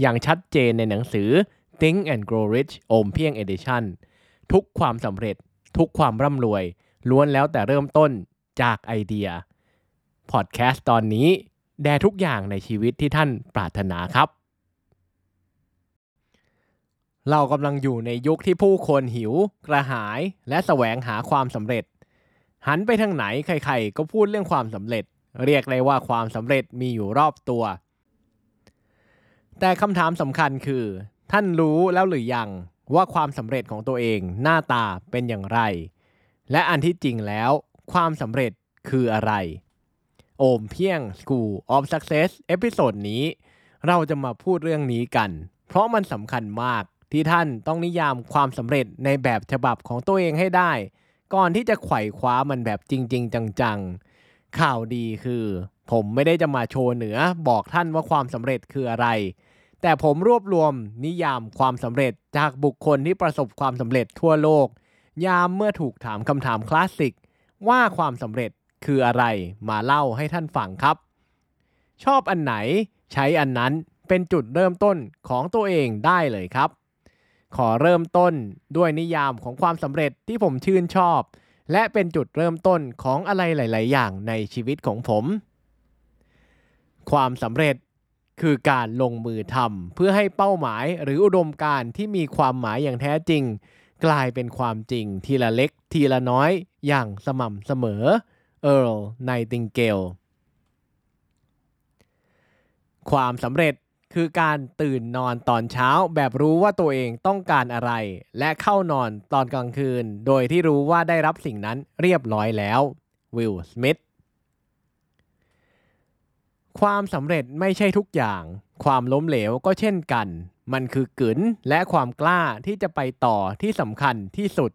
อย่างชัดเจนในหนังสือ Think and Grow Rich โอมเพียง Edition ทุกความสำเร็จ ทุกความร่ำรวย ล้วนแล้วแต่เริ่มต้นจากไอเดีย พอดแคสต์ตอนนี้ แด่ทุกอย่างในชีวิตที่ท่านปรารถนาครับ เรากำลังอยู่ในยุคที่ผู้คนหิว กระหาย และแสวงหาความสำเร็จ หันไปทางไหนใครๆ ก็พูดเรื่องความสำเร็จ เรียกเลยว่าความสำเร็จมีอยู่รอบตัว แต่คำถามสำคัญคือ ท่านรู้แล้วหรือยังว่าความสำเร็จของตัวเองหน้าตาเป็นอย่างไร และอันที่จริงแล้ว ความสำเร็จคืออะไร โอมเพี้ยง School of Success episode นี้ เราจะมาพูดเรื่องนี้กัน เพราะมันสำคัญมากที่ท่านต้องนิยามความสำเร็จในแบบฉบับของตัวเองให้ได้ ก่อนที่จะไขว่คว้ามันแบบจริง ๆ จังๆ ข่าวดีคือ ผมไม่ได้จะมาโชว์เหนือบอกท่านว่าความสำเร็จคืออะไร แต่ผมรวบรวมนิยามความสำเร็จจากบุคคลที่ประสบความสำเร็จทั่วโลก ยามเมื่อถูกถามคำถามคลาสสิก ว่าความสำเร็จคืออะไรมาเล่าให้ท่านฟังครับ ชอบอันไหนใช้อันนั้นเป็นจุดเริ่มต้นของตัวเองได้เลยครับ ขอเริ่มต้นด้วยนิยามของความสำเร็จที่ผมชื่นชอบ และเป็นจุดเริ่มต้นของอะไรหลาย ๆ อย่างในชีวิตของผม ความสำเร็จ คือการลงมือทำเพื่อให้เป้าหมายหรืออุดมการที่มีความหมายอย่างแท้จริง กลายเป็นความจริงทีละเล็กทีละน้อยอย่างสม่ำเสมอเอิร์ลไนติงเกลความสำเร็จคือการตื่นนอนตอนเช้าแบบรู้ว่าตัวเองต้องการอะไร และเข้านอนตอนกลางคืน โดยที่รู้ว่าได้รับสิ่งนั้นเรียบร้อยแล้ววิลสมิธ ความสำเร็จไม่ใช่ทุกอย่าง ความล้มเหลวก็เช่นกัน มันคือกึ๋นและความกล้าที่จะไปต่อที่สำคัญที่สุด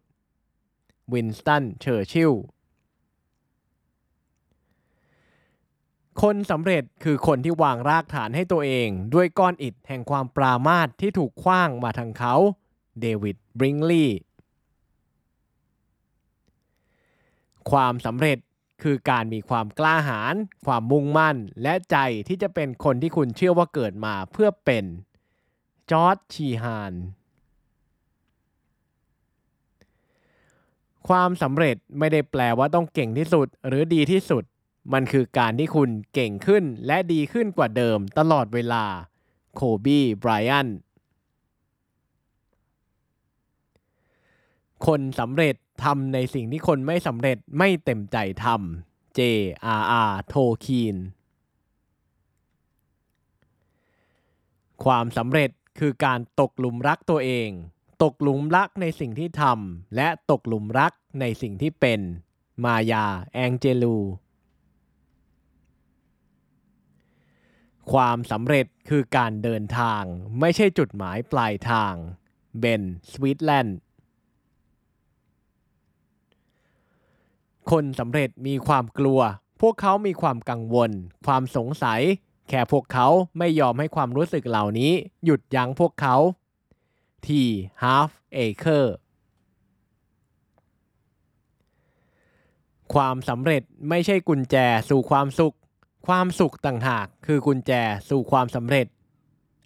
วินสตัน เชอร์ชิลคนสำเร็จคือคนที่วางรากฐานให้ตัวเอง ด้วยก้อนอิฐแห่งความปรามาสที่ถูกคว้างมาทางเขา เดวิดบริงลีย์ความสำเร็จ คือการมีความกล้าหาญความมุ่งมั่น และใจที่จะเป็นคนที่คุณเชื่อว่าเกิดมาเพื่อเป็นจอร์จชีฮานความสำเร็จไม่ได้แปลว่าต้องเก่งที่สุดหรือดีที่สุด มันคือการที่คุณเก่งขึ้นและดีขึ้นกว่าเดิมตลอดเวลา โคบีไบรอัน คนสำเร็จ ทำในสิ่งที่คนไม่สำเร็จไม่เต็มใจทำ J.R.R. โทคีนความสำเร็จคือการตกหลุมรักตัวเอง ตกหลุมรักในสิ่งที่ทำและตกหลุมรักในสิ่งที่เป็น มายาแองเจลู ความสำเร็จคือการเดินทาง ไม่ใช่จุดหมายปลายทาง เบน สวีทแลนด์ คนสำเร็จมีความกลัว พวกเขามีความกังวล ความสงสัย แค่พวกเขาไม่ยอมให้ความรู้สึกเหล่านี้ หยุดยั้งพวกเขา T half acre ความสำเร็จไม่ใช่กุญแจสู่ความสุข ความสุขต่างหากคือกุญแจสู่ความสำเร็จ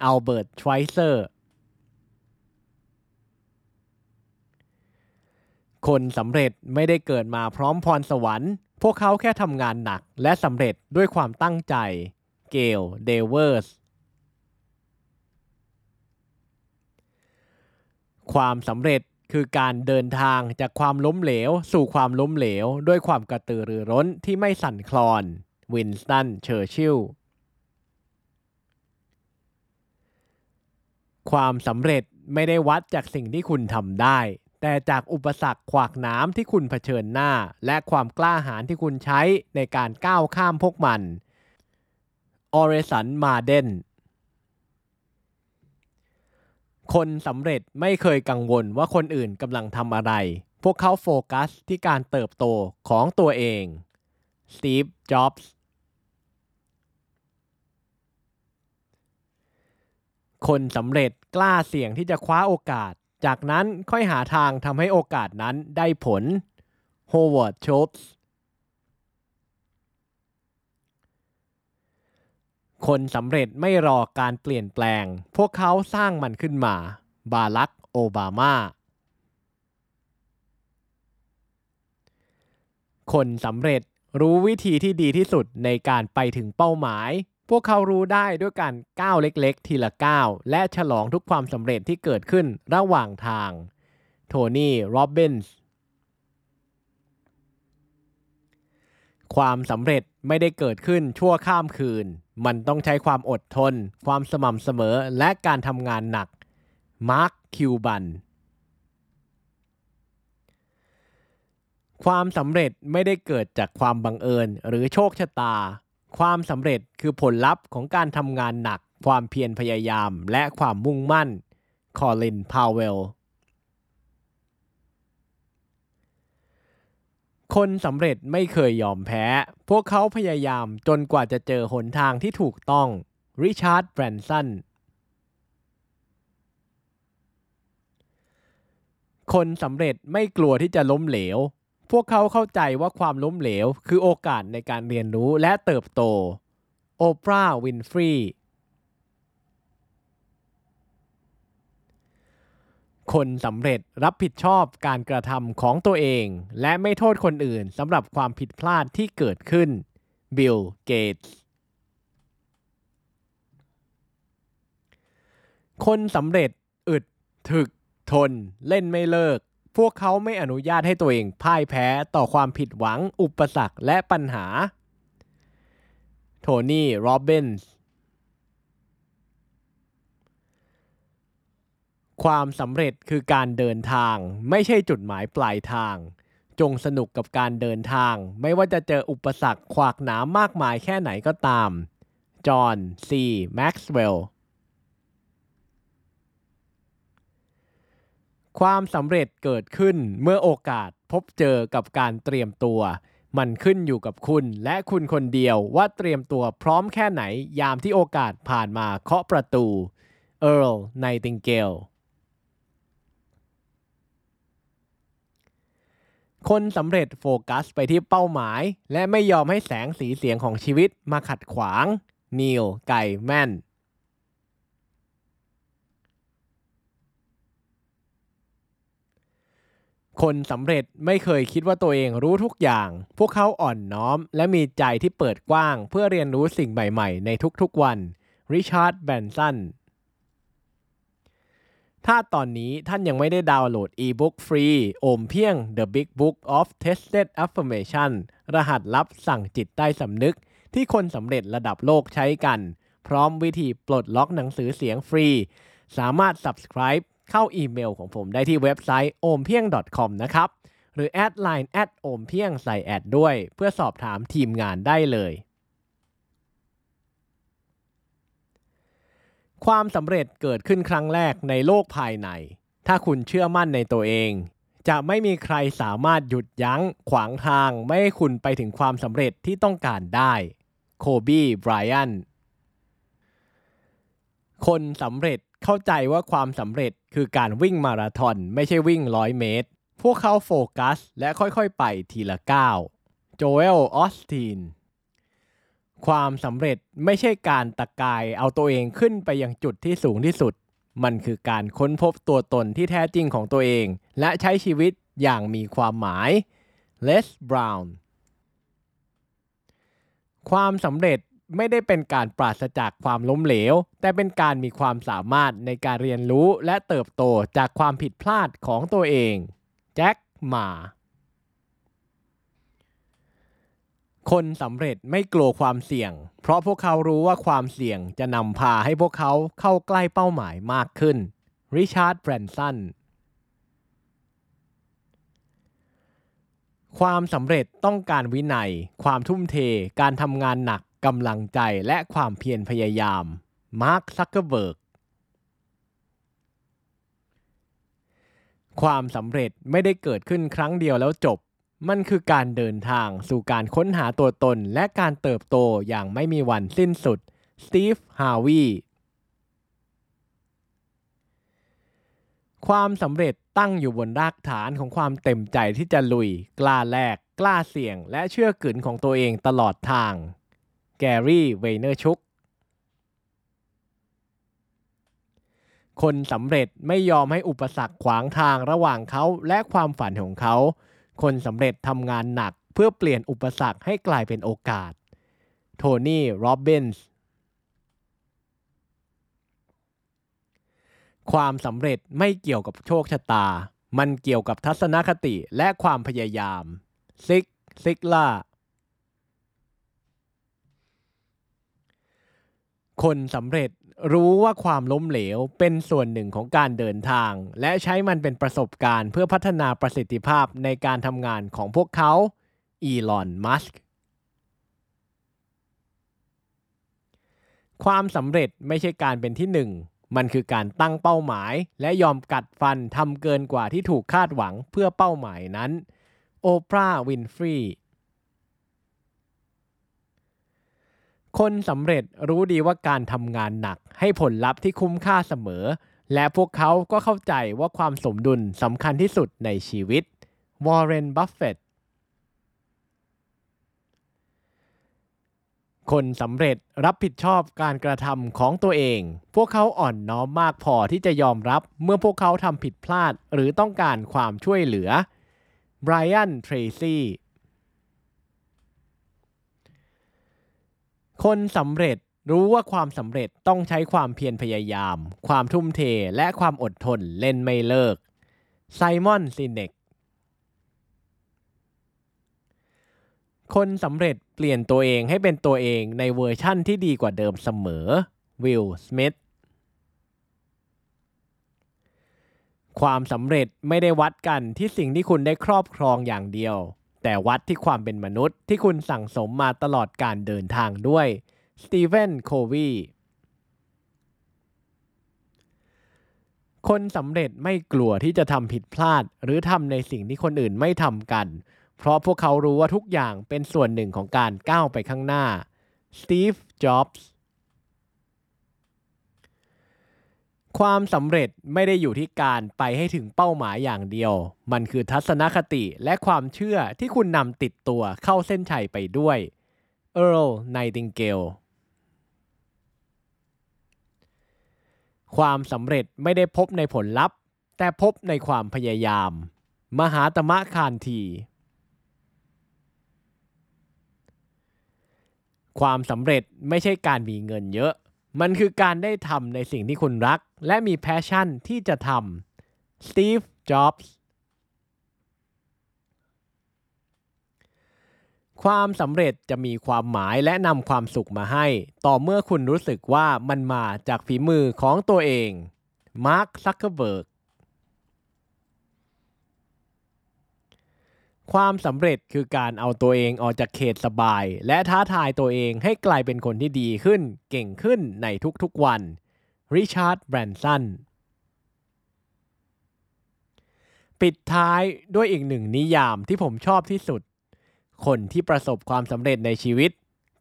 อัลเบิร์ตชไวเซอร์ คนสำเร็จไม่ได้เกิดมาพร้อมพรสวรรค์ พวกเขาแค่ทำงานหนักและสำเร็จด้วยความตั้งใจ เกล เดเวอร์ส ความสำเร็จคือการเดินทางจากความล้มเหลว สู่ความล้มเหลว ด้วยความกระตือรือร้นที่ไม่สั่นคลอน วินสตัน เชอร์ชิลความสำเร็จไม่ได้วัดจากสิ่งที่คุณทำได้ แต่จากอุปสรรคขวากหนามที่คุณเผชิญหน้า และความกล้าหาญที่คุณใช้ในการก้าวข้ามพวกมันออริสันมาร์เดนคนสำเร็จไม่เคยกังวลว่าคนอื่นกำลังทำอะไร พวกเขาโฟกัสที่การเติบโตของตัวเองสตีฟ จ็อบส์ คนสำเร็จกล้าเสี่ยงที่จะคว้าโอกาส จากนั้นค่อยหาทางทำให้โอกาสนั้นได้ผลโฮเวิร์ด ชูลท์สคนสำเร็จไม่รอการเปลี่ยนแปลง พวกเขาสร้างมันขึ้นมา บารักโอบามา คนสำเร็จรู้วิธีที่ดีที่สุดในการไปถึงเป้าหมาย พวกเขารู้ได้ด้วยการก้าวเล็กๆ ทีละก้าวและฉลองทุกความสำเร็จที่เกิดขึ้นระหว่างทาง โทนี่ โรบบินส์ ความสำเร็จไม่ได้เกิดขึ้นชั่วข้ามคืน มันต้องใช้ความอดทน ความสม่ำเสมอและการทำงานหนัก มาร์ค คิวบัน ความสำเร็จไม่ได้เกิดจากความบังเอิญหรือโชคชะตา ความสำเร็จคือผลลัพธ์ของการทำงานหนัก ความเพียรพยายาม และความมุ่งมั่น คอลิน พาวเวล คนสำเร็จไม่เคยยอมแพ้ พวกเขาพยายามจนกว่าจะเจอหนทางที่ถูกต้อง ริชาร์ด แบรนสัน คนสำเร็จไม่กลัวที่จะล้มเหลว พวกเขาเข้าใจว่าความล้มเหลว คือโอกาสในการเรียนรู้และเติบโต โอปราห์ วินฟรีคนสำเร็จรับผิดชอบการกระทำของตัวเอง และไม่โทษคนอื่นสำหรับความผิดพลาดที่เกิดขึ้น บิล เกตส์ คนสำเร็จอึด ถึก ทน เล่นไม่เลิก พวกเขาไม่อนุญาตให้ตัวเองพ่ายแพ้ต่อความผิดหวัง อุปสรรคและปัญหา โทนี่ โรบบินส์ ความสำเร็จคือการเดินทาง ไม่ใช่จุดหมายปลายทาง จงสนุกกับการเดินทาง ไม่ว่าจะเจออุปสรรคขวากหนามมากมายแค่ไหนก็ตาม จอห์น ซี แม็กซ์เวลล์ ความสำเร็จเกิดขึ้นเมื่อโอกาสพบเจอกับการเตรียมตัว มันขึ้นอยู่กับคุณและคุณคนเดียวว่าเตรียมตัวพร้อมแค่ไหนยามที่โอกาสผ่านมาเคาะประตูเอิร์ลไนติงเกลคนสำเร็จโฟกัสไปที่เป้าหมาย และไม่ยอมให้แสงสีเสียงของชีวิตมาขัดขวาง นีลไกแมน คนสำเร็จไม่เคยคิดว่าตัวเองรู้ทุกอย่าง พวกเขาอ่อนน้อม และมีใจที่เปิดกว้าง เพื่อเรียนรู้สิ่งใหม่ ๆ ในทุกๆวัน ริชาร์ด แบนสัน ถ้าตอนนี้ท่านยังไม่ได้ดาวน์โหลดอีบุ๊กฟรีโอมเพียง The Big Book of Tested Affirmation รหัสลับสั่งจิตใต้สำนึก ที่คนสำเร็จระดับโลกใช้กัน พร้อมวิธีปลดล็อกหนังสือเสียงฟรี สามารถ subscribe เข้าอีเมลของผมได้ที่เว็บไซต์ o m p e e n g com นะครับ หรือแอดไลน์ at o m p e e n g ใส่แอดด้วย เพื่อสอบถามทีมงานได้เลย ความสำเร็จเกิดขึ้นครั้งแรกในโลกภายใน ถ้าคุณเชื่อมั่นในตัวเอง จะไม่มีใครสามารถหยุดยั้งขวางทางไม่ให้คุณไปถึงความสำเร็จที่ต้องการได้โคบีไบรอันคนสำเร็จ เข้าใจว่าความสำเร็จคือการวิ่งมาราธอน ไม่ใช่วิ่งร้อยเมตร พวกเขาโฟกัส และค่อยๆ ไปทีละก้าวโจเอลออสตินความสำเร็จไม่ใช่การตะกายเอาตัวเองขึ้นไปยังจุดที่สูงที่สุด มันคือการค้นพบตัวตนที่แท้จริงของตัวเอง และใช้ชีวิตอย่างมีความหมายเลสบราวน์ความสำเร็จ ไม่ได้เป็นการปราศจากความล้มเหลว แต่เป็นการมีความสามารถในการเรียนรู้และเติบโตจากความผิดพลาดของตัวเอง แจ็คหมาคนสำเร็จไม่กลัวความเสี่ยง เพราะพวกเขารู้ว่าความเสี่ยงจะนำพาให้พวกเขาเข้าใกล้เป้าหมายมากขึ้น ริชาร์ดแบรนสัน ความสำเร็จต้องการวินัย ความทุ่มเท การทำงานหนัก กำลังใจและความเพียรพยายาม มาร์ค ซักเกอร์เบิร์ก ความสำเร็จไม่ได้เกิดขึ้นครั้งเดียวแล้วจบ มันคือการเดินทางสู่การค้นหาตัวตนและการเติบโตอย่างไม่มีวันสิ้นสุด สตีฟ ฮาร์วีย์ ความสำเร็จตั้งอยู่บนรากฐานของความเต็มใจที่จะลุย กล้าแลก กล้าเสี่ยง และเชื่อกึ๋นของตัวเองตลอดทาง แกรี่เวย์เนอร์ชัค คนสำเร็จไม่ยอมให้อุปสรรคขวางทางระหว่างเขาและความฝันของเขา คนสำเร็จทำงานหนักเพื่อเปลี่ยนอุปสรรคให้กลายเป็นโอกาส โทนี่ ร็อบบินส์ ความสำเร็จไม่เกี่ยวกับโชคชะตา มันเกี่ยวกับทัศนคติและความพยายาม ซิก ซิกล่า คนสำเร็จรู้ว่าความล้มเหลวเป็นส่วนหนึ่งของการเดินทาง และใช้มันเป็นประสบการณ์เพื่อพัฒนาประสิทธิภาพในการทำงานของพวกเขา อีลอน มัสก์ความสำเร็จไม่ใช่การเป็นที่หนึ่ง มันคือการตั้งเป้าหมาย และยอมกัดฟันทำเกินกว่าที่ถูกคาดหวังเพื่อเป้าหมายนั้น โอปราห์ วินฟรี คนสำเร็จรู้ดีว่าการทำงานหนักให้ผลลัพธ์ที่คุ้มค่าเสมอ และพวกเขาก็เข้าใจว่าความสมดุลสำคัญที่สุดในชีวิตวอร์เรนบัฟเฟตต์คนสำเร็จรับผิดชอบการกระทำของตัวเอง พวกเขาอ่อนน้อมมากพอที่จะยอมรับเมื่อพวกเขาทำผิดพลาดหรือต้องการความช่วยเหลือไบรอัน เทรซี่ คนสำเร็จรู้ว่าความสำเร็จต้องใช้ความเพียรพยายาม ความทุ่มเทและความอดทนเล่นไม่เลิก ไซมอนซิเนกคนสำเร็จเปลี่ยนตัวเองให้เป็นตัวเองในเวอร์ชั่นที่ดีกว่าเดิมเสมอ วิล สมิธ ความสำเร็จไม่ได้วัดกันที่สิ่งที่คุณได้ครอบครองอย่างเดียว แต่วัดที่ความเป็นมนุษย์ที่คุณสั่งสมมาตลอดการเดินทางด้วยสตีเฟนโควีคนสำเร็จไม่กลัวที่จะทำผิดพลาด หรือทำในสิ่งที่คนอื่นไม่ทำกัน เพราะพวกเขารู้ว่าทุกอย่างเป็นส่วนหนึ่งของการก้าวไปข้างหน้าสตีฟจ็อบส์ ความสำเร็จไม่ได้อยู่ที่การไปให้ถึงเป้าหมายอย่างเดียว มันคือทัศนคติและความเชื่อที่คุณนำติดตัวเข้าเส้นชัยไปด้วยเอิร์ลไนติงเกลความสำเร็จไม่ได้พบในผลลัพธ์ แต่พบในความพยายาม มหาตมะคานที ความสำเร็จไม่ใช่การมีเงินเยอะ มันคือการได้ทำในสิ่งที่คุณรัก และมี passion ที่จะทำสตีฟ จ็อบส์ความสำเร็จจะมีความหมายและนำความสุขมาให้ ต่อเมื่อคุณรู้สึกว่ามันมาจากฝีมือของตัวเอง มาร์ค ซักเคอร์เบิร์ก ความสำเร็จคือการเอาตัวเองออกจากเขตสบาย และท้าทายตัวเองให้กลายเป็นคนที่ดีขึ้น เก่งขึ้นในทุกๆวันริชาร์ดแบรนสันปิดท้ายด้วยอีกหนึ่งนิยามที่ผมชอบที่สุด คนที่ประสบความสำเร็จในชีวิต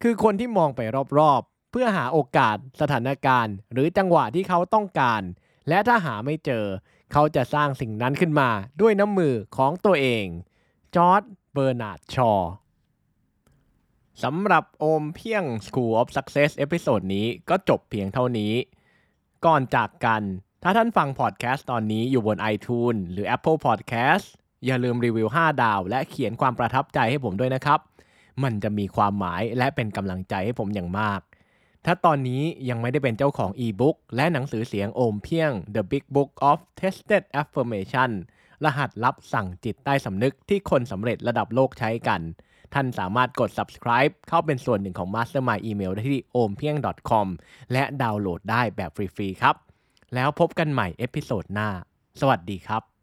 คือคนที่มองไปรอบๆ เพื่อหาโอกาสสถานการณ์ หรือจังหวะที่เขาต้องการ และถ้าหาไม่เจอ เขาจะสร้างสิ่งนั้นขึ้นมาด้วยน้ำมือของตัวเอง จอร์จ เบอร์นาร์ดชอว์สำหรับโอมเพียง School of Success episode นี้ก็จบเพียงเท่านี้ ก่อนจากกัน ถ้าท่านฟังพอดแคสต์ตอนนี้อยู่บน iTunes หรือ Apple Podcast อย่าลืมรีวิว 5 ดาว และเขียนความประทับใจให้ผมด้วยนะครับ มันจะมีความหมายและเป็นกำลังใจให้ผมอย่างมาก ถ้าตอนนี้ยังไม่ได้เป็นเจ้าของอีบุ๊กและหนังสือเสียงโอมเพียง The Big Book of Tested Affirmation รหัสลับสั่งจิตใต้สำนึกที่คนสำเร็จระดับโลกใช้กัน ท่านสามารถกด subscribe เข้าเป็นส่วนหนึ่งของ Mastermind Email ได้ที่ ompieng.com และดาวน์โหลดได้แบบฟรีๆครับ แล้วพบกันใหม่ episode หน้า สวัสดีครับ